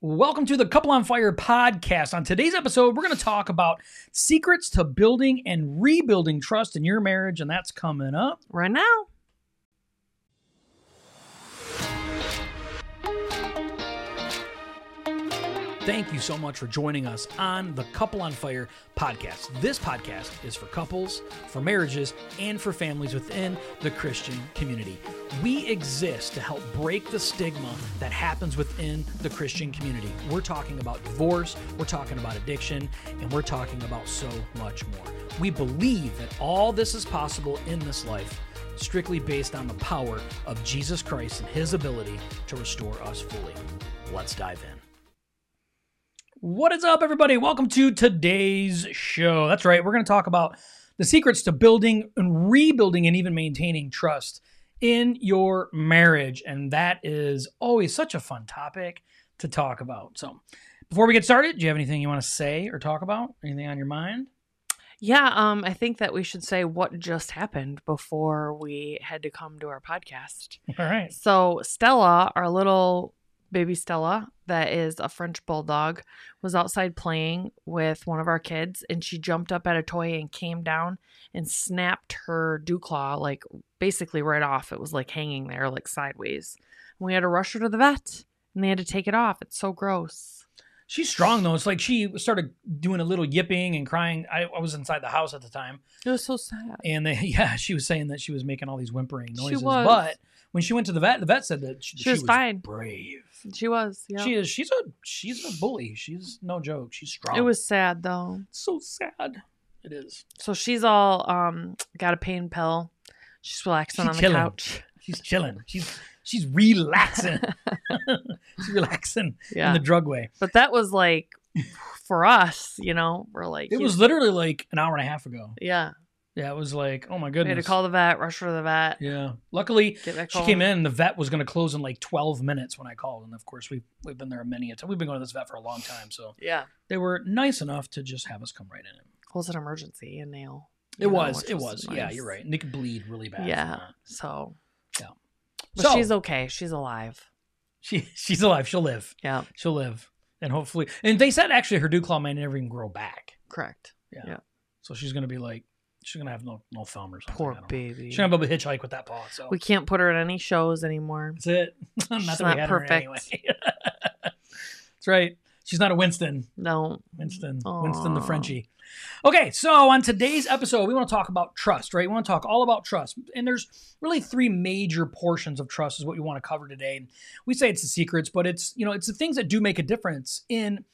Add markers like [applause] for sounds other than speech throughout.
Welcome to the Couple on Fire podcast. On today's episode, we're going to talk about secrets to building and rebuilding trust in your marriage, and that's coming up. right now. Thank you so much for joining us on the Couple on Fire podcast. This podcast is for couples, for marriages, and for families within the Christian community. We exist to help break the stigma that happens within the Christian community. We're talking about divorce, we're talking about addiction, and we're talking about so much more. We believe that all this is possible in this life strictly based on the power of Jesus Christ and his ability to restore us fully. Let's dive in. What is up, everybody? Welcome to today's show. That's right, we're going to talk about the secrets to building and rebuilding and even maintaining trust in your marriage. And that is always such a fun topic to talk about. So, before we get started, do you have anything you want to say or talk about? Anything on your mind? Yeah, um, I think that we should say what just happened before we had to come to our podcast. All right. So Stella, our little baby Stella, that is a French bulldog, was outside playing with one of our kids, and she jumped up at a toy and came down and snapped her dew claw like basically right off. It was like hanging there like sideways. And we had to rush her to the vet, and they had to take it off. It's so gross. She's strong though. It's like she started doing a little yipping and crying. I, I was inside the house at the time, It was so sad. and they [laughs] yeah, she was saying that she was making all these whimpering She noises. was. But when she went to the vet, the vet said that she, She was fine. brave. She was. Yeah. She is. She's a she's a bully. She's no joke. She's strong. It was sad though. so sad. It is. So she's all um got a pain pill. She's relaxing She's on the chilling. couch. [laughs] She's chilling. She's she's relaxing. [laughs] she's relaxing Yeah. in the drug way. but that was like for us, you know, we're like It was literally like an hour and a half ago. yeah. Yeah, it was like, oh my We goodness. had to call the vet, rush her to the vet, Yeah. Luckily, she came in. and The vet was going to close in like 12 minutes when I called, and of course we've we've been there many a time. We've been going to this vet for a long time, so Yeah. they were nice enough to just have us come right in. It was an emergency and nail. It know, was. It was. Yeah, you're right. And they could bleed really bad. Yeah. So Yeah. But So- she's okay. She's alive. She she's alive. She'll live. Yeah. She'll live, and hopefully. And they said actually her dew claw may never even grow back. Correct. Yeah. So she's gonna be like, she's gonna have no no thumb or something. I Poor don't know. baby. She's gonna be able to hitchhike with that paw. So We can't put her in any shows anymore. that's it. [laughs] not She's that we not had her perfect. anyway. [laughs] that's right. She's not a Winston. No. Winston. Winston the Aw. Frenchie. Okay, so on today's episode, we want to talk about trust, right? We want to talk all about trust. And there's really three major portions of trust is what we want to cover today. We say it's the secrets, but it's, you know, it's the things that do make a difference in,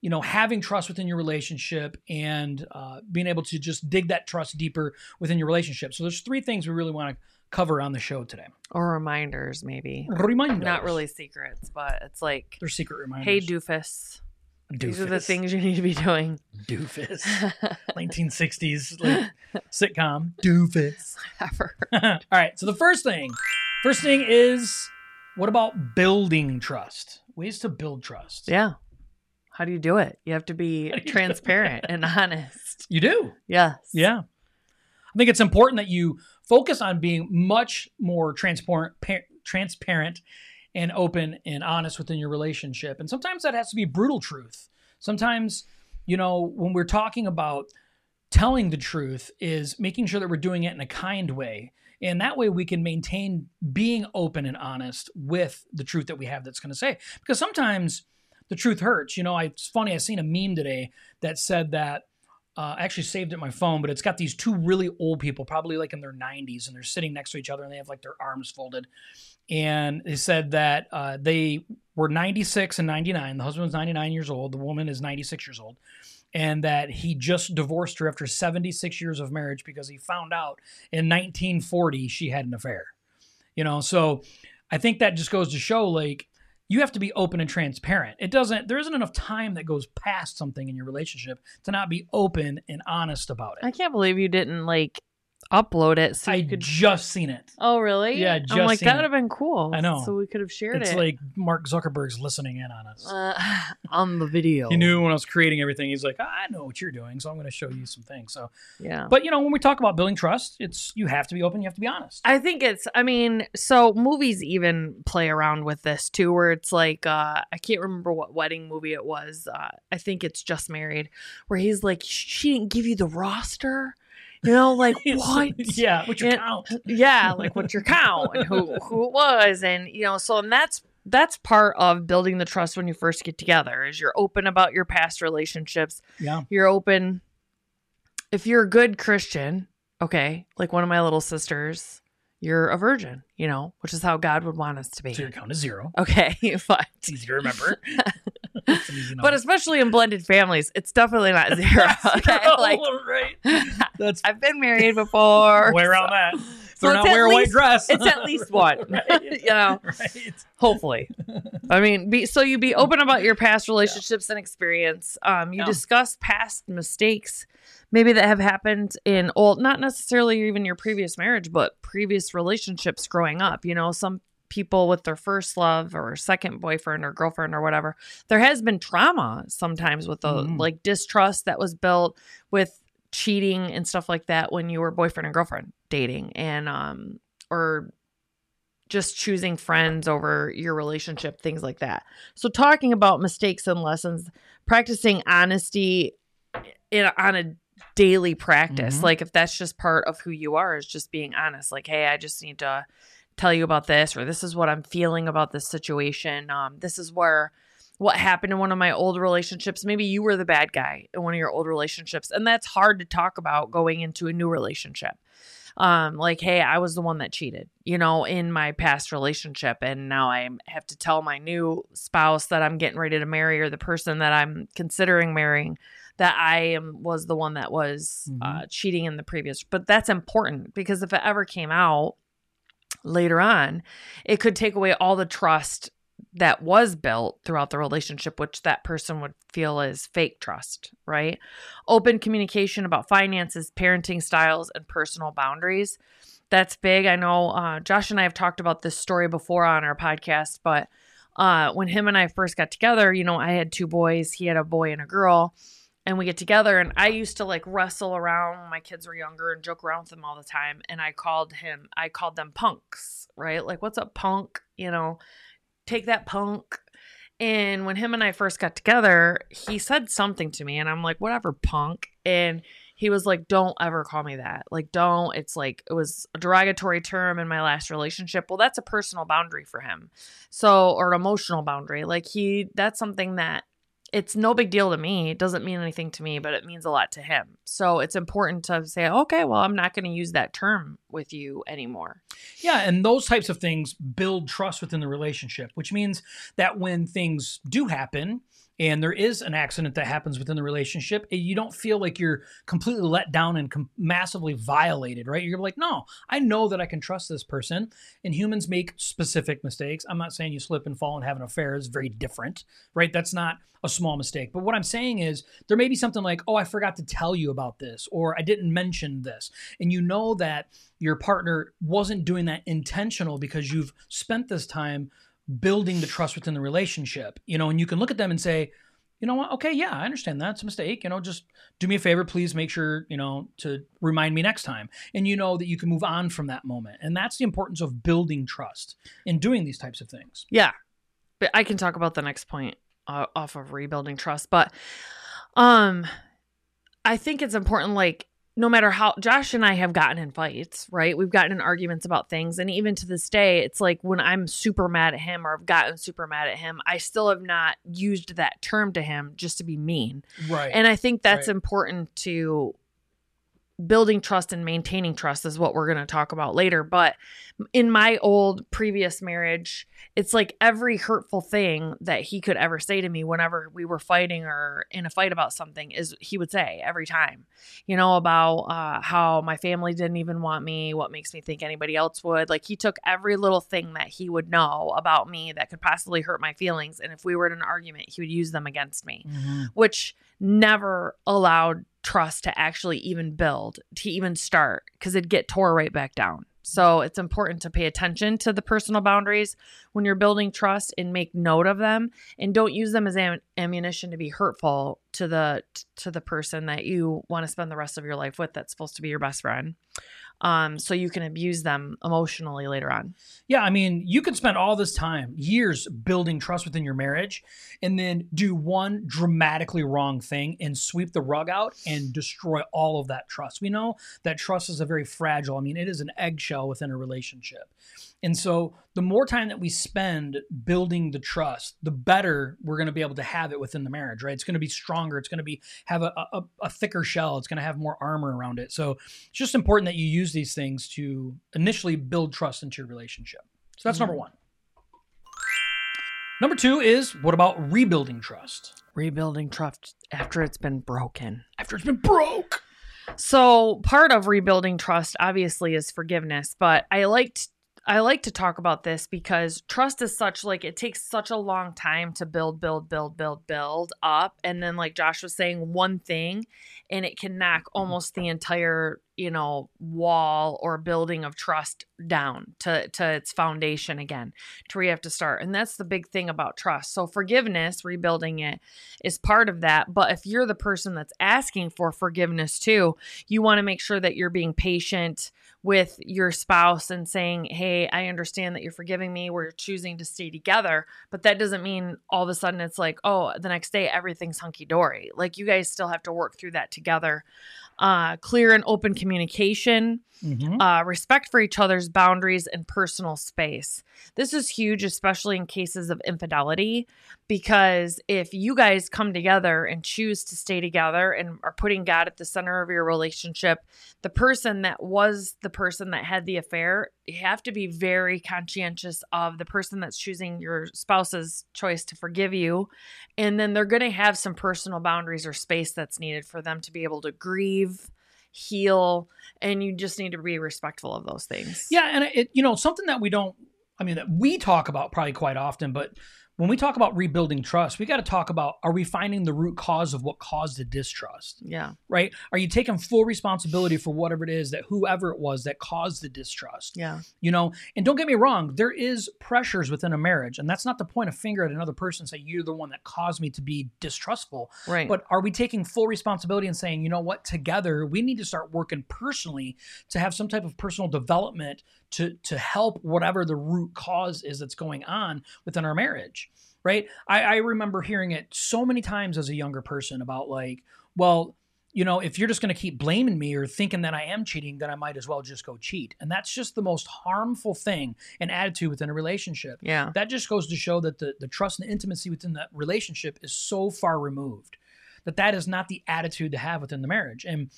you know, having trust within your relationship and uh, being able to just dig that trust deeper within your relationship. So there's three things we really want to cover on the show today. Or reminders, maybe. Reminders. Not really secrets, but it's like, They're secret reminders. hey, doofus. doofus. These are the things you need to be doing. Doofus. [laughs] 1960s like, sitcom. Doofus. [laughs] [laughs] All right. So the first thing, first thing is what about building trust? Ways to build trust. Yeah. How do you do it? You have to be How do you do transparent and [laughs] honest. You do. Yes. Yeah. I think it's important that you focus on being much more transparent, par- transparent, and open and honest within your relationship. And sometimes that has to be brutal truth. Sometimes, you know, when we're talking about telling the truth, is making sure that we're doing it in a kind way. And that way we can maintain being open and honest with the truth that we have that's going to say. Because sometimes the truth hurts. You know, I, it's funny, I seen a meme today that said that uh, I actually saved it in my phone, but it's got these two really old people, probably like in their 90s, and they're sitting next to each other and they have like their arms folded. And they said that uh, they were 96 and 99. The husband was 99 years old, the woman is 96 years old, and that he just divorced her after 76 years of marriage because he found out in 1940 she had an affair. You know, so I think that just goes to show like, you have to be open and transparent. It doesn't, there isn't enough time that goes past something in your relationship to not be open and honest about it. I can't believe you didn't like upload it so I could. just seen it. Oh, really? Yeah, I'm like that would have been cool. I know. So we could have shared It's it It's like Mark Zuckerberg's listening in on us. uh, [laughs] on the video. he knew when I was creating everything. He's like, I know what you're doing, so I'm going to show you some things. So, Yeah. but you know, when we talk about building trust, it's you have to be open, you have to be honest. I think it's I mean, so movies even play around with this too, where it's like uh I can't remember what wedding movie it was. Uh I think it's Just Married, where he's like, She didn't give you the roster. You know, [laughs] like what? yeah, what's your And- count? [laughs] yeah, [laughs] like what's your count and who who it was, and you know, so and that's that's part of building the trust when you first get together is you're open about your past relationships. Yeah. You're open if you're a good Christian, okay, like one of my little sisters, you're a virgin, you know, which is how God would want us to be. So your count is zero. Okay, [laughs] but It's easy to remember. [laughs] Easy but especially in blended families, it's definitely not [laughs] zero. Okay, Zero, like right. That's I've been married before. way around that. They're not at wear a white dress. It's at least [laughs] one, Right. [laughs] you know. right. Hopefully, I mean, be, so you be open about your past relationships and experience. Um, you Yeah. discuss past mistakes, maybe that have happened in old, not necessarily even your previous marriage, but previous relationships growing up. You know, some people with their first love or second boyfriend or girlfriend or whatever, there has been trauma sometimes with the Mhm. like distrust that was built with cheating and stuff like that when you were boyfriend and girlfriend dating and um or just choosing friends over your relationship, things like that. So, talking about mistakes and lessons, practicing honesty in, on a daily practice. Mhm. Like, if that's just part of who you are, is just being honest. Like, hey, I just need to tell you about this, or this is what I'm feeling about this situation. Um, this is where what happened in one of my old relationships. Maybe you were the bad guy in one of your old relationships, and that's hard to talk about going into a new relationship um like hey i was the one that cheated you know in my past relationship and now i have to tell my new spouse that i'm getting ready to marry or the person that i'm considering marrying that i am was the one that was uh, cheating in the previous but that's important because if it ever came out later on it could take away all the trust that was built throughout the relationship, which that person would feel is fake trust, right? Open communication about finances, parenting styles, and personal boundaries. That's big. I know uh, Josh and I have talked about this story before on our podcast, but uh, when him and I first got together, you know, I had two boys, he had a boy and a girl. And we get together, and I used to like wrestle around when my kids were younger and joke around with them all the time. And I called him, I called them punks, right? Like, what's up, punk? You know, take that punk. And when him and I first got together, he said something to me, and I'm like, whatever, punk. And he was like, don't ever call me that. Like, don't. It's like, it was a derogatory term in my last relationship. Well, that's a personal boundary for him. So, or an emotional boundary. Like, he, that's something that it's no big deal to me. It doesn't mean anything to me, but it means a lot to him. So it's important to say, okay, well, I'm not going to use that term with you anymore. Yeah, and those types of things build trust within the relationship, which means that when things do happen and there is an accident that happens within the relationship, you don't feel like you're completely let down and com- massively violated, right? You're like, no, I know that I can trust this person. And humans make specific mistakes. I'm not saying you slip and fall and have an affair is very different, right? That's not a small mistake. But what I'm saying is there may be something like, oh, I forgot to tell you about this, or I didn't mention this. And you know that your partner wasn't doing that intentional because you've spent this time building the trust within the relationship, you know, and you can look at them and say, you know what? Okay, yeah, I understand that's a mistake. You know, just do me a favor, please make sure, you know, to remind me next time. And you know that you can move on from that moment. And that's the importance of building trust in doing these types of things. Yeah. But I can talk about the next point uh, off of rebuilding trust, but um I think it's important like no matter how Josh and I have gotten in fights, right? We've gotten in arguments about things and even to this day it's like when I'm super mad at him or I've gotten super mad at him, I still have not used that term to him just to be mean. Right. And I think that's Right. important to building trust and maintaining trust is what we're going to talk about later. But in my old previous marriage, it's like every hurtful thing that he could ever say to me whenever we were fighting or in a fight about something is he would say every time, you know, about uh, how my family didn't even want me, what makes me think anybody else would. Like he took every little thing that he would know about me that could possibly hurt my feelings. And if we were in an argument, he would use them against me Mhm. which never allowed trust to actually even build, to even start, because it'd get tore right back down. So it's important to pay attention to the personal boundaries when you're building trust and make note of them and don't use them as am- ammunition to be hurtful to the to the person that you want to spend the rest of your life with that's supposed to be your best friend um, so you can abuse them emotionally later on. Yeah, I mean, you can spend all this time, years building trust within your marriage, and then do one dramatically wrong thing and sweep the rug out and destroy all of that trust. We know that trust is a very fragile, I mean, it is an eggshell within a relationship. And so the more time that we spend building the trust, the better we're going to be able to have it within the marriage, right? It's going to be stronger. It's going to be have a, a, a thicker shell. It's going to have more armor around it. So it's just important that you use these things to initially build trust into your relationship. So that's mm-hmm. number one. Number two is what about rebuilding trust? Rebuilding trust after it's been broken. After it's been broke. So part of rebuilding trust obviously is forgiveness, but I liked I like to talk about this because trust is such like it takes such a long time to build, build, build, build, build up. And then, like Josh was saying, one thing and it can knock almost the entire, you know, wall or building of trust down to, to its foundation again, to where you have to start. And that's the big thing about trust. So, forgiveness, rebuilding it, is part of that. But if you're the person that's asking for forgiveness too, you want to make sure that you're being patient with your spouse and saying, Hey, I understand that you're forgiving me. We're choosing to stay together. But that doesn't mean all of a sudden it's like, oh, the next day everything's hunky dory. Like you guys still have to work through that together. Uh, clear and open communication mm-hmm. uh, respect for each other's boundaries and personal space. This is huge, especially in cases of infidelity, because if you guys come together and choose to stay together and are putting God at the center of your relationship, the person that was the person that had the affair, you have to be very conscientious of the person that's choosing your spouse's choice to forgive you. And then they're going to have some personal boundaries or space that's needed for them to be able to grieve heal, and you just need to be respectful of those things. Yeah, and it you know something that we don't, I mean, that we talk about probably quite often, but when we talk about rebuilding trust, we got to talk about are we finding the root cause of what caused the distrust? Yeah. Right? Are you taking full responsibility for whatever it is that whoever it was that caused the distrust? Yeah. You know, and don't get me wrong, there is pressures within a marriage, and that's not to point a finger at another person and say you're the one that caused me to be distrustful. Right. But are we taking full responsibility and saying, you know what, together we need to start working personally to have some type of personal development to to help whatever the root cause is that's going on within our marriage right? I, I remember hearing it so many times as a younger person about like well you know if you're just going to keep blaming me or thinking that i am cheating then i might as well just go cheat. And that's just the most harmful thing and attitude within a relationship. Yeah. That just goes to show that the, the trust and intimacy within that relationship is so far removed that that is not the attitude to have within the marriage. And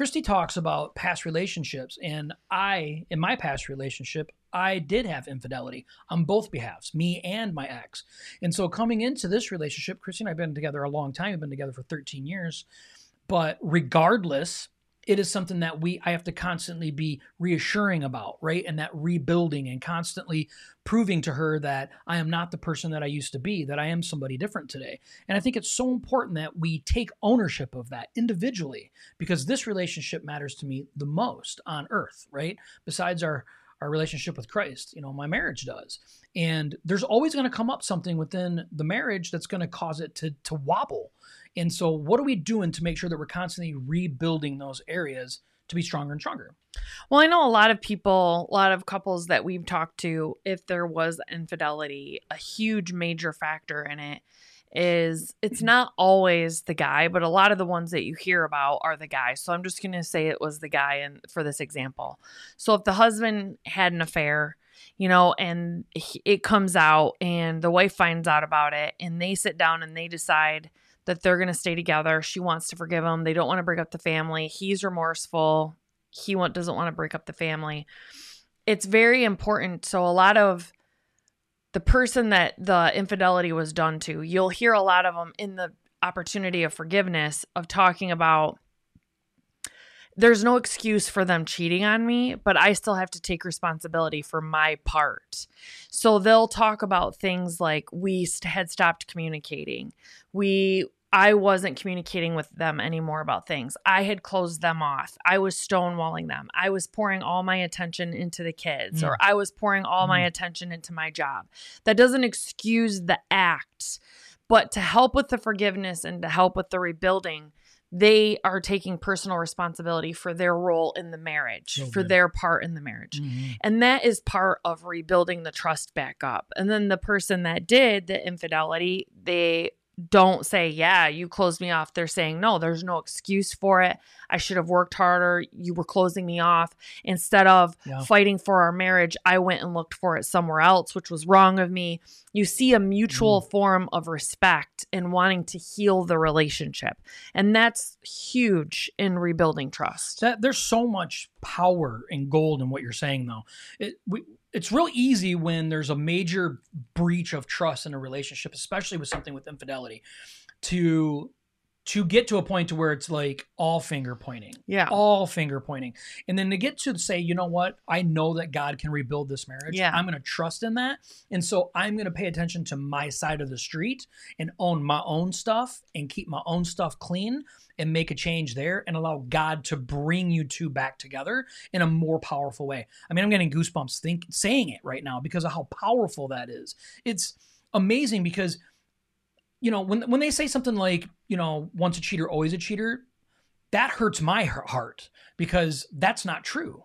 Kristy talks about past relationships, and I, in my past relationship, I did have infidelity on both behalves, me and my ex. And so coming into this relationship, Kristy and I have been together a long time. We've been together for 13 years. But regardless, it is something that we I have to constantly be reassuring about, right? And that rebuilding and constantly proving to her that I am not the person that I used to be, that I am somebody different today. And I think it's so important that we take ownership of that individually because this relationship matters to me the most on earth, right? Besides our our relationship with Christ, you know, my marriage does. And there's always going to come up something within the marriage that's going to cause it to to wobble and so, what are we doing to make sure that we're constantly rebuilding those areas to be stronger and stronger? Well, I know a lot of people, a lot of couples that we've talked to, if there was infidelity, a huge major factor in it is it's not always the guy, but a lot of the ones that you hear about are the guy. So I'm just going to say it was the guy and for this example. So if the husband had an affair, you know, and it comes out and the wife finds out about it and they sit down and they decide that they're going to stay together. She wants to forgive him. They don't want to break up the family. He's remorseful. He want, doesn't want to break up the family. It's very important. So, a lot of the person that the infidelity was done to, you'll hear a lot of them in the opportunity of forgiveness of talking about there's no excuse for them cheating on me, but I still have to take responsibility for my part. So they'll talk about things like we had stopped communicating. We I wasn't communicating with them anymore about things. I had closed them off. I was stonewalling them. I was pouring all my attention into the kids, Mm. or I was pouring all my Mm. attention into my job. That doesn't excuse the act, but to help with the forgiveness and to help with the rebuilding, they are taking personal responsibility for their role in the marriage, So for their part in the marriage. Mhm. And that is part of rebuilding the trust back up. And then the person that did the infidelity, they don't say, Yeah, you closed me off. They're saying, No, there's no excuse for it. I should have worked harder. You were closing me off. Instead of Yeah. fighting for our marriage, I went and looked for it somewhere else, which was wrong of me. You see a mutual mm. form of respect and wanting to heal the relationship. And that's huge in rebuilding trust. That there's so much power and gold in what you're saying, though. It we, it's real easy when there's a major breach of trust in a relationship, especially with something with infidelity, to to get to a point to where it's like all finger pointing, Yeah. all finger pointing, and then to get to say, you know what, I know that God can rebuild this marriage. Yeah. I'm going to trust in that, and so I'm going to pay attention to my side of the street and own my own stuff and keep my own stuff clean and make a change there and allow God to bring you two back together in a more powerful way. I mean, I'm getting goosebumps think saying it right now because of how powerful that is. It's amazing because you know, when when they say something like, you know, once a cheater always a cheater, that hurts my heart because that's not true.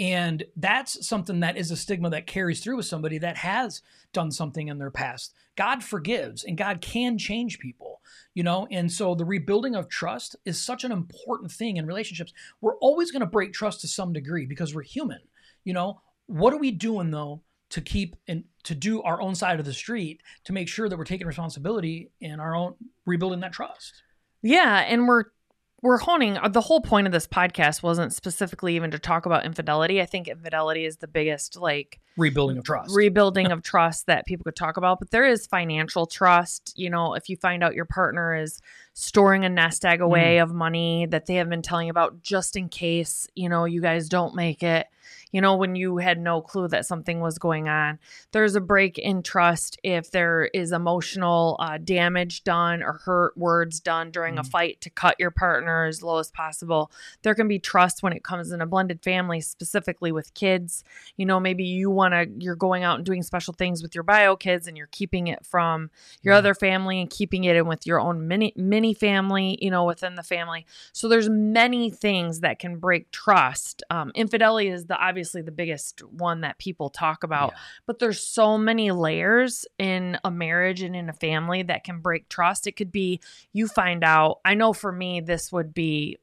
And that's something that is a stigma that carries through with somebody that has done something in their past. God forgives and God can change people, you know? And so the rebuilding of trust is such an important thing in relationships. We're always going to break trust to some degree because we're human, you know? What are we doing though to keep and to do our own side of the street to make sure that we're taking responsibility in our own rebuilding that trust? Yeah, and we're we're honing the whole point of this podcast wasn't specifically even to talk about infidelity. I think infidelity is the biggest like Rebuilding of trust. rebuilding of [laughs] trust that people could talk about, but there is financial trust. You know, if you find out your partner is storing a nest egg away mm. of money that they have been telling you about just in case, you know, you guys don't make it, you know, when you had no clue that something was going on. There's a break in trust if there is emotional uh, damage done or hurt words done during a Mhm. fight to cut your partner as low as possible. There can be trust when it comes in a blended family, specifically with kids you know maybe you want to you're going out and doing special things with your bio kids and you're keeping it from your Yeah. other family and keeping it in with your own mini mini family you know within the family so there's many things that can break trust um, infidelity is the obviously the biggest one that people talk about Yeah. but there's so many layers in a marriage and in a family that can break trust it could be you find out i know for me this would be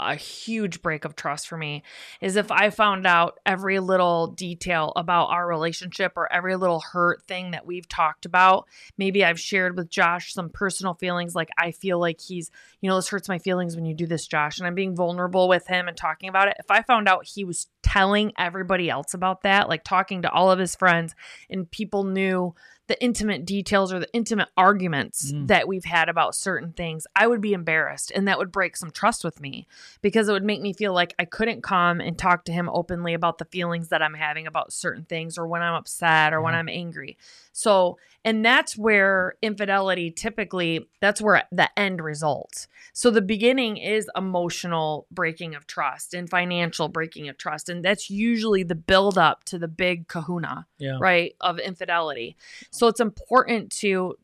a huge break of trust for me is if I found out every little detail about our relationship or every little hurt thing that we've talked about. Maybe I've shared with Josh some personal feelings, like I feel like he's, you know, this hurts my feelings when you do this, Josh. And I'm being vulnerable with him and talking about it. If I found out he was telling everybody else about that, like talking to all of his friends, and people knew the intimate details or the intimate arguments Mm. that we've had about certain things, I would be embarrassed and that would break some trust with me because it would make me feel like I couldn't come and talk to him openly about the feelings that I'm having about certain things or when I'm upset or when I'm angry. So, and that's where infidelity typically that's where the end results. So the beginning is emotional breaking of trust and financial breaking of trust and that's usually the build up to the big kahuna Yeah. right of infidelity so it's important to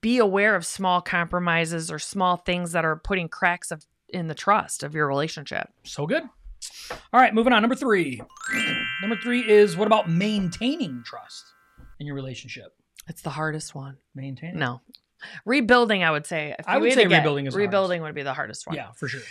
be aware of small compromises or small things that are putting cracks of in the trust of your relationship So good. All right, moving on. Number three. Number three is what about maintaining trust in your relationship? it's the hardest one Maintaining. no rebuilding i would say if I would say rebuilding is rebuilding would be the hardest one Yeah, for sure.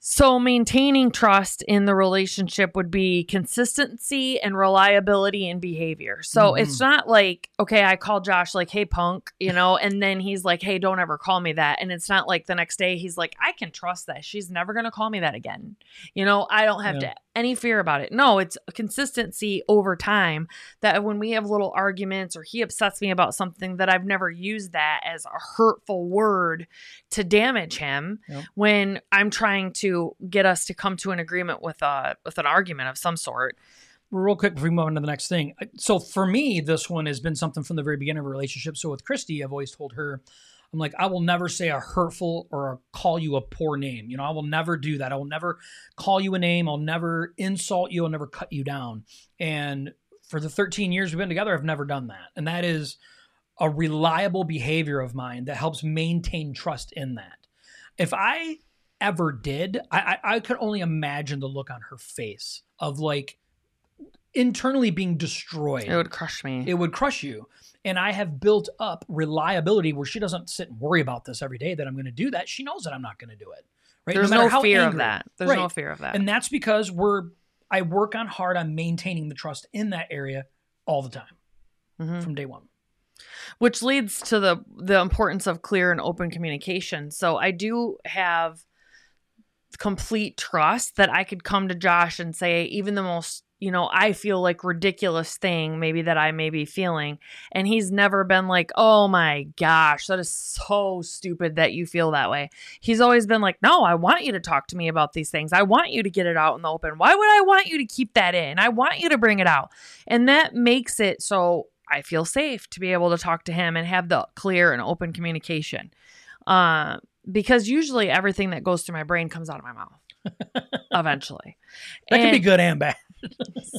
So, maintaining trust in the relationship would be consistency and reliability in behavior. So, Mhm. it's not like, okay, I call Josh, like, hey, punk, you know, and then he's like, hey, don't ever call me that. And it's not like the next day he's like, I can trust that. She's never going to call me that again. You know, I don't have Yeah. to any fear about it. No, it's a consistency over time that when we have little arguments or he upsets me about something that I've never used that as a hurtful word to damage him Yep. when I'm trying to get us to come to an agreement with a with an argument of some sort. Real quick before we move on to the next thing. So for me, this one has been something from the very beginning of a relationship. So with Kristy, I've always told her, I'm like, I will never say a hurtful or call you a poor name. You know, I will never do that. I will never call you a name. I'll never insult you. I'll never cut you down. And for the 13 years we've been together, I've never done that. And that is a reliable behavior of mine that helps maintain trust in that. If I ever did, I, I, I could only imagine the look on her face of like internally being destroyed. It would crush me. It would crush you. And I have built up reliability where she doesn't sit and worry about this every day that I'm going to do that. She knows that I'm not going to do it. Right? There's no, how fear of that. There's Right. no fear of that. And that's because we're I work on hard on maintaining the trust in that area all the time Mhm. from day one. which leads to the the importance of clear and open communication. So I do have complete trust that I could come to Josh and say even the most you know I feel like ridiculous thing maybe that I may be feeling and he's never been like oh my gosh that is so stupid that you feel that way. He's always been like no I want you to talk to me about these things. I want you to get it out in the open. Why would I want you to keep that in? I want you to bring it out. And that makes it so I feel safe to be able to talk to him and have the clear and open communication. Uh, because usually everything that goes through my brain comes out of my mouth [laughs] eventually. That can be good and bad.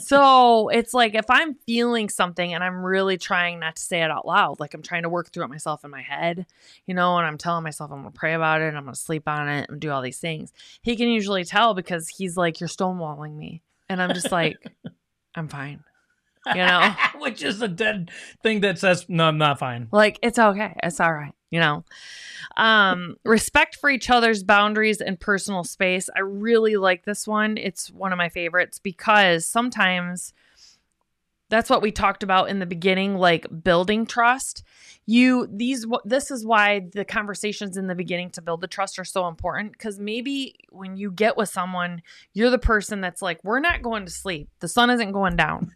So it's like if I'm feeling something and I'm really trying not to say it out loud, like I'm trying to work through it myself in my head, you know, and I'm telling myself I'm going to pray about it and I'm going to sleep on it and do all these things. He can usually tell because he's like, You're stonewalling me. And I'm just like, [laughs] I'm fine. You know? [laughs] Which is a dead thing that says, no, I'm not fine. like it's okay. It's all right you know? Um respect for each other's boundaries and personal space. I really like this one. It's one of my favorites because sometimes that's what we talked about in the beginning like building trust. You these this is why the conversations in the beginning to build the trust are so important because maybe when you get with someone you're the person that's like we're not going to sleep. The sun isn't going down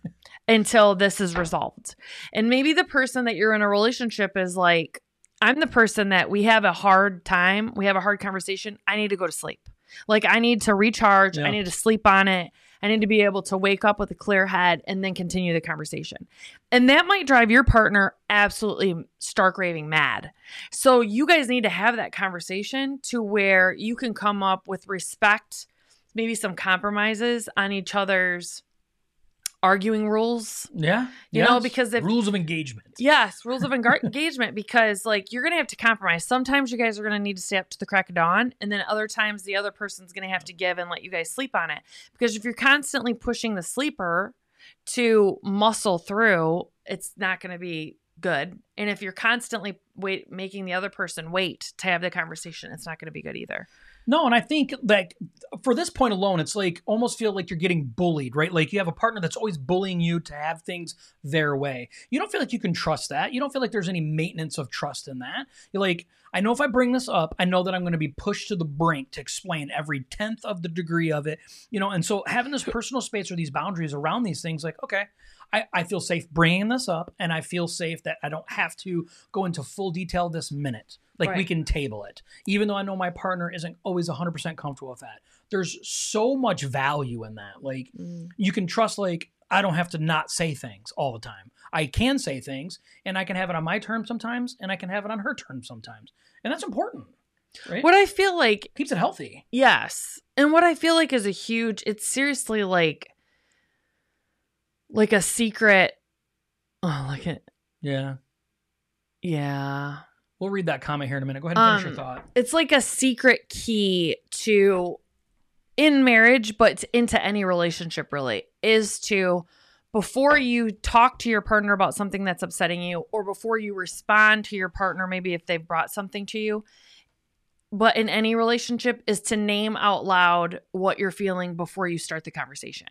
until this is resolved and maybe the person that you're in a relationship is like i'm the person that we have a hard time we have a hard conversation i need to go to sleep like i need to recharge Yeah. i need to sleep on it I need to be able to wake up with a clear head and then continue the conversation. And that might drive your partner absolutely stark raving mad. So you guys need to have that conversation to where you can come up with respect, maybe some compromises on each other's arguing rules. Yeah. You know, because if- rules of engagement. Yes, rules of [laughs] engagement because like you're going to have to compromise. Sometimes you guys are going to need to stay up to the crack of dawn and then other times the other person's going to have to give and let you guys sleep on it. Because if you're constantly pushing the sleeper to muscle through, it's not going to be good. And if you're constantly wait making the other person wait to have the conversation, it's not going to be good either. No, and I think like for this point alone, it's like almost feel like you're getting bullied, right? Like you have a partner that's always bullying you to have things their way. You don't feel like you can trust that. You don't feel like there's any maintenance of trust in that. You're like, I know if I bring this up, I know that I'm going to be pushed to the brink to explain every tenth of the degree of it, you know. And so having this personal space or these boundaries around these things, like, okay, I, I feel safe bringing this up, and I feel safe that I don't have to go into full detail this minute. Like we can table it, even though I know my partner isn't always 100% comfortable with that. There's so much value in that. Like mm. you can trust, like I don't have to not say things all the time. I can say things, and I can have it on my terms sometimes, and I can have it on her terms sometimes, and that's important, right? What I feel like keeps it healthy. Yes. And what I feel like is a huge it's seriously like like a secret Oh, like it. Yeah, Yeah. we'll read that comment here in a minute. Go ahead and finish Um, your thought. It's like a secret key to in marriage, but into any relationship really is to before you talk to your partner about something that's upsetting you or before you respond to your partner maybe if they've brought something to you but in any relationship is to name out loud what you're feeling before you start the conversation.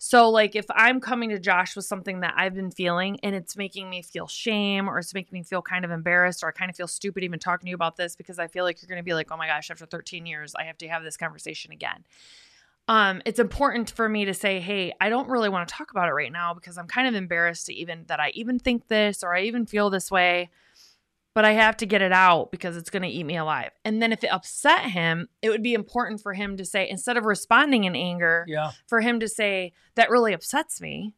So like if I'm coming to Josh with something that I've been feeling and it's making me feel shame or it's making me feel kind of embarrassed or I kind of feel stupid even talking to you about this because I feel like you're going to be like, "Oh my gosh, after 13 years, I have to have this conversation again." Um, it's important for me to say, "Hey, I don't really want to talk about it right now because I'm kind of embarrassed to even that I even think this or I even feel this way." But I have to get it out because it's going to eat me alive. And then if it upset him, it would be important for him to say, instead of responding in anger, Yeah, for him to say, that really upsets me.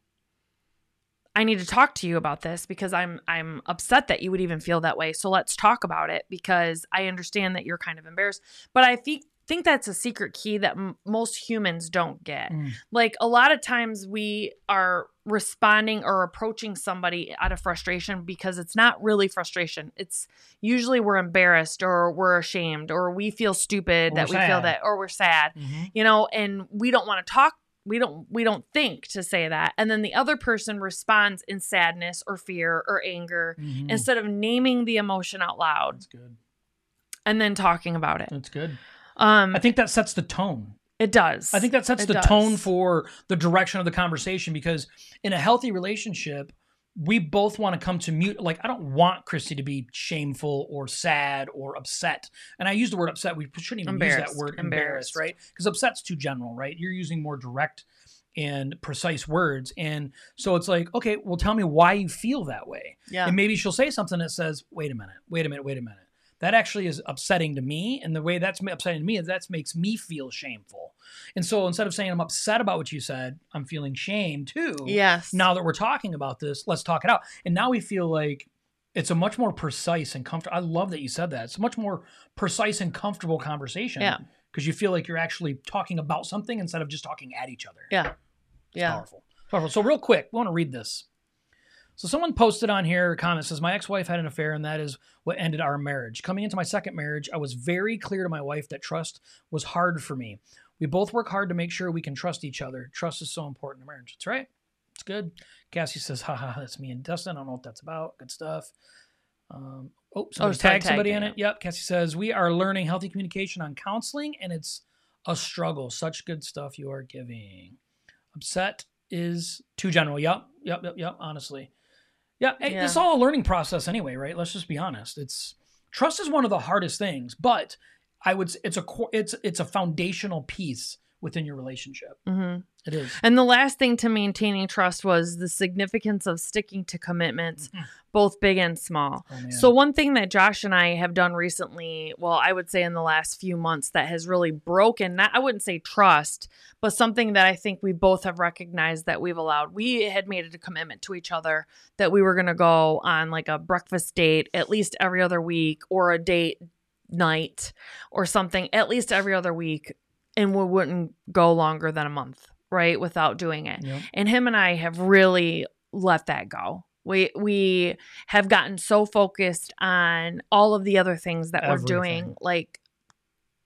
I need to talk to you about this because I'm I'm upset that you would even feel that way. So let's talk about it because I understand that you're kind of embarrassed, but I think think that's a secret key that m- most humans don't get. Mm. Like a lot of times we are responding or approaching somebody out of frustration because it's not really frustration. It's usually we're embarrassed or we're ashamed or we feel stupid Or that we feel that or we're sad Mhm. you know and we don't want to talk we don't we don't think to say that and then the other person responds in sadness or fear or anger Mhm. instead of naming the emotion out loud That's good. and then talking about it That's good. um I think that sets the tone. It does I think that sets It the does. tone for the direction of the conversation because in a healthy relationship, we both want to come to mute. Like, I don't want Kristy to be shameful or sad or upset. And I use the word upset. We shouldn't even use that word Embarrassed. embarrassed, right? Because upset's too general, right? You're using more direct and precise words. And so it's like, okay, well, tell me why you feel that way. yeah And maybe she'll say something that says, wait a minute, wait a minute, wait a minute. That actually is upsetting to me. And the way that's upsetting to me is that makes me feel shameful. And so instead of saying I'm upset about what you said, I'm feeling shame too. yes Now that we're talking about this, let's talk it out. And now we feel like it's a much more precise and comfortable. I love that you said that. It's a much more precise and comfortable conversation. Yeah. Because you feel like you're actually talking about something instead of just talking at each other. yeah yeah Powerful. Powerful. So real quick, we want to read this. So someone posted on here a comment says, My ex-wife had an affair and that is what ended our marriage. Coming into my second marriage, I was very clear to my wife that trust was hard for me. We both work hard to make sure we can trust each other. Trust is so important in marriage. That's right. It's good. Cassie says, haha, that's me and Dustin. I don't know what that's about. Good stuff. Um, oh, somebody tagged somebody in it. Yep. Cassie says, We are learning healthy communication on counseling and it's a struggle. Such good stuff you are giving. Upset is too general. Yep, yep, yep, yep. Honestly, yeah, Yeah. It's all a learning process anyway, right? Let's just be honest. It's trust is one of the hardest things, but I would. It's a. It's it's a foundational piece within your relationship. hmm It is. And the last thing to maintaining trust was the significance of sticking to commitments, Mhm. both big and small. Oh. So, one thing that Josh and I have done recently, well, I would say in the last few months, that has really broken, not, I wouldn't say trust, but something that I think we both have recognized that we've allowed. We had made it a commitment to each other that we were going to go on like a breakfast date at least every other week or a date night or something at least every other week. And we wouldn't go longer than a month, right? Without doing it Yep. and him and I have really let that go. We we have gotten so focused on all of the other things that we're doing, like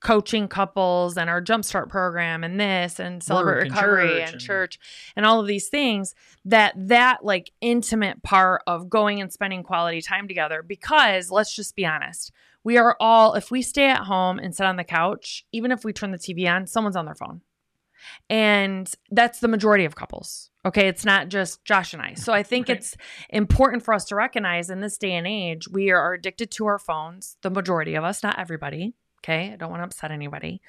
coaching couples and our jumpstart program and this and celebrate Work and recovery church and and- church and all of these things that that like intimate part of going and spending quality time together because let's just be honest we are all if we stay at home and sit on the couch even if we turn the tv on someone's on their phone and that's the majority of couples. Okay. It's not just Josh and I. So I think Right. it's important for us to recognize in this day and age, we are addicted to our phones, the majority of us, not everybody. Okay. I don't want to upset anybody.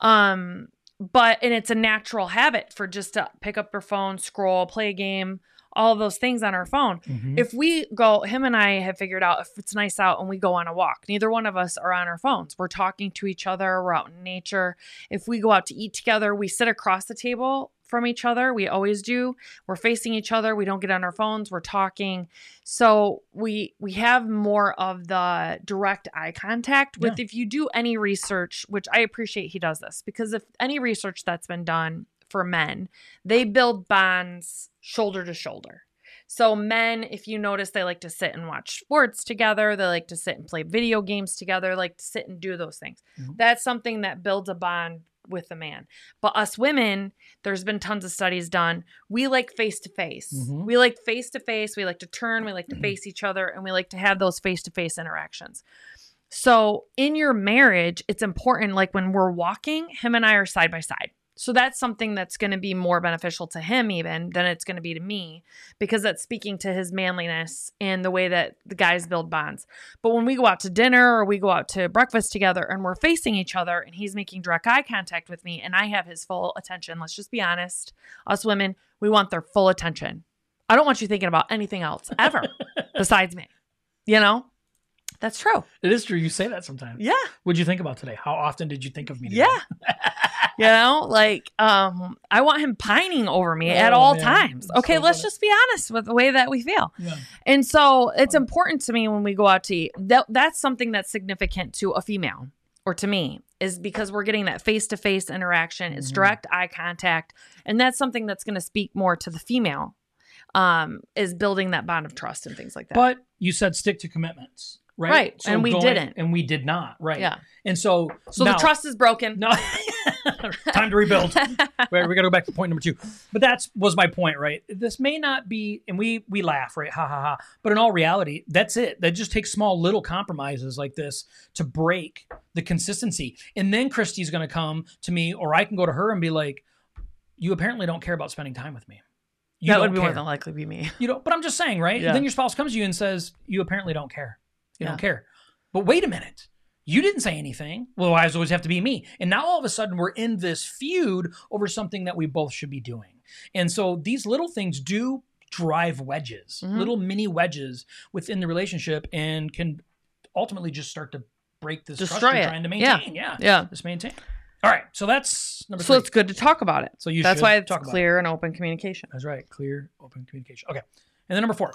Um, but and it's a natural habit for just to pick up your phone, scroll, play a game, all those things on our phone. Mhm. if we go him and i have figured out if it's nice out and we go on a walk. Neither one of us are on our phones. We're talking to each other we're out in nature. If we go out to eat together we sit across the table from each other. We always do. We're facing each other. We don't get on our phones. We're talking. So we we have more of the direct eye contact with if you do any research which i appreciate he does this because if any research that's been done for men they build bonds shoulder to shoulder so men, if you notice, they like to sit and watch sports together. They like to sit and play video games together. Like to sit and do those things. Mhm. That's something that builds a bond with a man. But us women, there's been tons of studies done. We like face to face. We like face to face. We like to turn. We like to [clears throat] face each other, and we like to have those face to face interactions. So in your marriage, it's important. Like when we're walking, him and I are side by side. So that's something that's going to be more beneficial to him even than it's going to be to me because that's speaking to his manliness and the way that the guys build bonds. But when we go out to dinner or we go out to breakfast together and we're facing each other and he's making direct eye contact with me and I have his full attention, let's just be honest. Us women, we want their full attention. I don't want you thinking about anything else ever [laughs] besides me. You know? That's true. It is true. You say that sometimes. Yeah. What'd you think about today? How often did you think of me? Today? Yeah. [laughs] you know, like um, I want him pining over me at Oh, all man. times. Okay, so let's funny. just be honest with the way that we feel. Yeah. And so it's important to me when we go out to eat. That that's something that's significant to a female or to me is because we're getting that face to face interaction. It's Mhm. direct eye contact, and that's something that's going to speak more to the female. Um, is building that bond of trust and things like that. But you said stick to commitments, right? Right, and we didn't. and we did not, right? yeah. And so, So now- the trust is broken. No, [laughs] time to rebuild. [laughs] Wait, we got to go back to point number two. But that's was my point, right? This may not be, and we we laugh, right? Ha ha ha. But in all reality, that's it. That just takes small little compromises like this to break the consistency. And then Kristy's going to come to me, or I can go to her and be like, "You apparently don't care about spending time with me." You that would be more than likely be me. You know, but I'm just saying, right? Yeah. Then your spouse comes to you and says, "You apparently don't care. You Yeah. don't care." But wait a minute. You didn't say anything. Well, does always have to be me? And now all of a sudden we're in this feud over something that we both should be doing. And so these little things do drive wedges, Mhm. little mini wedges within the relationship, and can ultimately just start to break this trust Destroy you're it. trying to Yeah. maintain. Yeah. Yeah. Just maintain. All right. So that's number So three. it's good to talk about it. So you That's should why it's talk about it. clear and open communication. That's right. Clear, open communication. Okay. And then number four.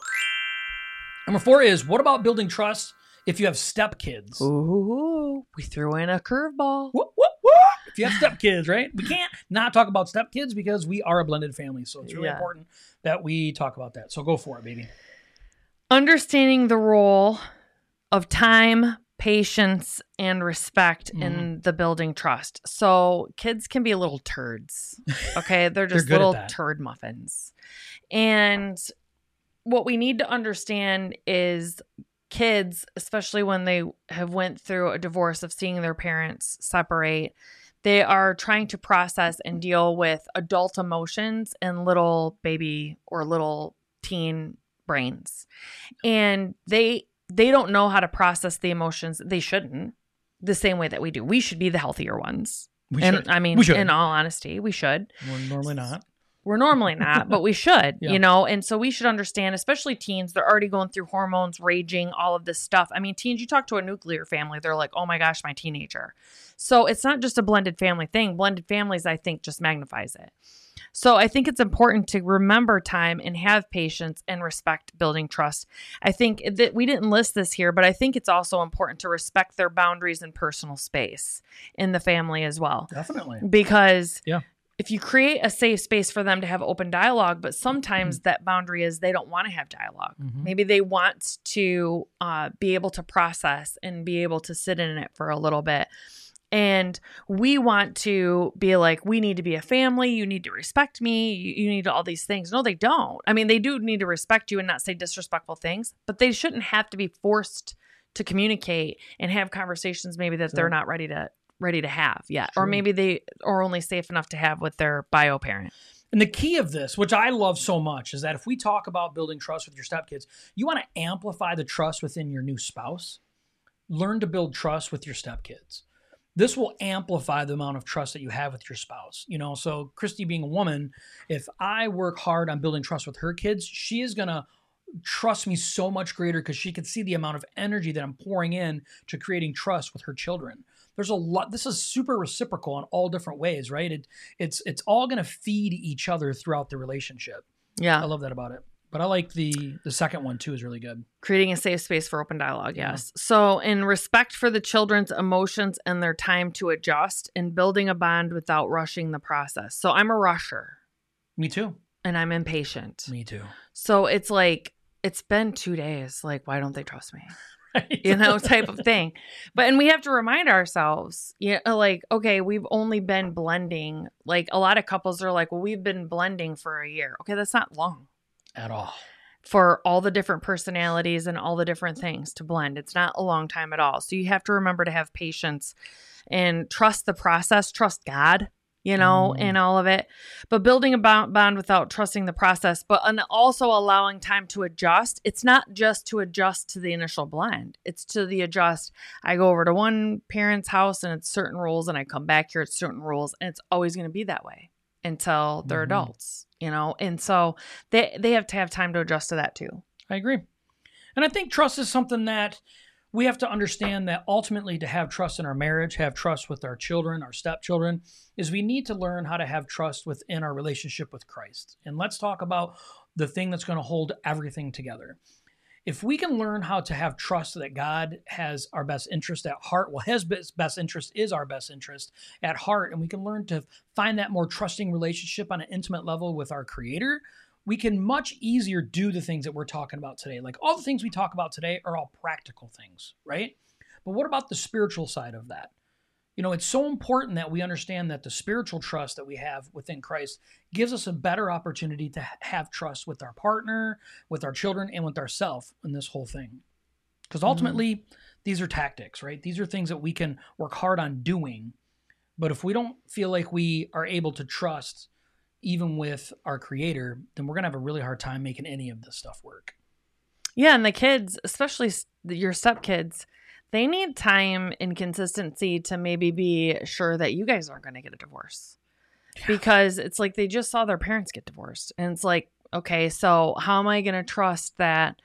Number four is what about building trust if you have step kids? Ooh, we threw in a curveball. Whoop, whoop, whoop. If you have step kids, right? We can't not talk about step kids because we are a blended family. So it's really Yeah. important that we talk about that. So go for it, baby. Understanding the role of time, patience, and respect Mm-hmm. in the building trust. So kids can be little turds. [laughs] Okay. They're just good at little turd muffins. And what we need to understand is kids, especially when they have went through a divorce of seeing their parents separate, they are trying to process and deal with adult emotions in little baby or little teen brains. And they they don't know how to process the emotions. They shouldn't the same way that we do. We should be the healthier ones. We and should. I mean, in all honesty, we should. We're normally not. We're normally not, but we should, [laughs] Yeah. you know? And so we should understand, especially teens, they're already going through hormones, raging, all of this stuff. I mean, teens, you talk to a nuclear family, they're like, oh my gosh, my teenager. So it's not just a blended family thing. Blended families, I think, just magnifies it. So I think it's important to remember time and have patience and respect building trust. I think that we didn't list this here, but I think it's also important to respect their boundaries and personal space in the family as well Definitely. because Yeah. If you create a safe space for them to have open dialogue but Mm-hmm. sometimes that boundary is they don't want to have dialogue. Mhm. maybe they want to uh, be able to process and be able to sit in it for a little bit. And we want to be like we need to be a family. You need to respect me. You, you need all these things. No they don't. I mean they do need to respect you and not say disrespectful things but they shouldn't have to be forced to communicate and have conversations maybe that they're not ready to ready to have yet or maybe they are only safe enough to have with their bio parent And the key of this, which I love so much, is that if we talk about building trust with your stepkids, you want to amplify the trust within your new spouse. Learn to build trust with your stepkids. This will amplify the amount of trust that you have with your spouse. You know, so Kristy being a woman, if I work hard on building trust with her kids, she is going to trust me so much greater because she can see the amount of energy that I'm pouring in to creating trust with her children. There's a lot. This is super reciprocal in all different ways, right? It, it's it's all going to feed each other throughout the relationship. yeah I love that about it. But I like the the second one too is really good. creating a safe space for open dialogue Yeah. yes so in respect for the children's emotions and their time to adjust and building a bond without rushing the process so i'm a rusher Me too. and i'm impatient Me too. so it's like it's been two days like why don't they trust me you know type of thing but and we have to remind ourselves yeah uh, like okay we've only been blending like a lot of couples are like well we've been blending for a year okay that's not long At all. for all the different personalities and all the different things to blend. It's not a long time at all. So you have to remember to have patience and trust the process, trust God, you know, Mm. and all of it. But building a bond, without trusting the process, but and also allowing time to adjust. It's not just to adjust to the initial blend. It's to the adjust. I go over to one parent's house and it's certain rules and I come back here it's certain rules and it's always going to be that way until they're Mhm. adults, you know. And so they they have to have time to adjust to that too. I agree. And I think trust is something that we have to understand that ultimately to have trust in our marriage, have trust with our children, our stepchildren, is we need to learn how to have trust within our relationship with Christ. And let's talk about the thing that's going to hold everything together. If we can learn how to have trust that God has our best interest at heart, well, His best interest is our best interest at heart, and we can learn to find that more trusting relationship on an intimate level with our Creator, we can much easier do the things that we're talking about today. Like all the things we talk about today are all practical things, right? But what about the spiritual side of that? You know, it's so important that we understand that the spiritual trust that we have within Christ gives us a better opportunity to have trust with our partner, with our children, and with ourselves in this whole thing. Because mm-hmm. ultimately, mm-hmm. these are tactics, right? These are things that we can work hard on doing. But if we don't feel like we are able to trust even with our creator, then we're going to have a really hard time making any of this stuff work. Yeah, and the kids, especially your stepkids, they need time and consistency to maybe be sure that you guys aren't going to get a divorce. Yeah. Because it's like they just saw their parents get divorced. And it's like, okay, so how am I going to trust that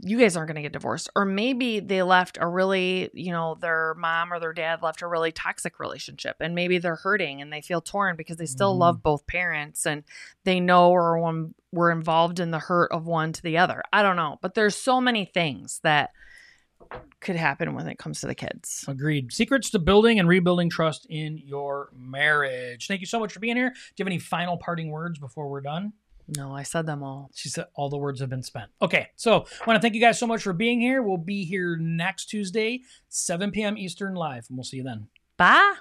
you guys aren't going to get divorced or maybe they left a really you know their mom or their dad left a really toxic relationship and maybe they're hurting and they feel torn because they still mm-hmm. love both parents and they know or one were involved in the hurt of one to the other. I don't know but there's so many things that could happen when it comes to the kids. Agreed. Secrets to building and rebuilding trust in your marriage. Thank you so much for being here. Do you have any final parting words before we're done no, I said them all. She said all the words have been spent. Okay, so I want to thank you guys so much for being here. We'll be here next Tuesday, 7 p.m. Eastern live, and we'll see you then. Bye.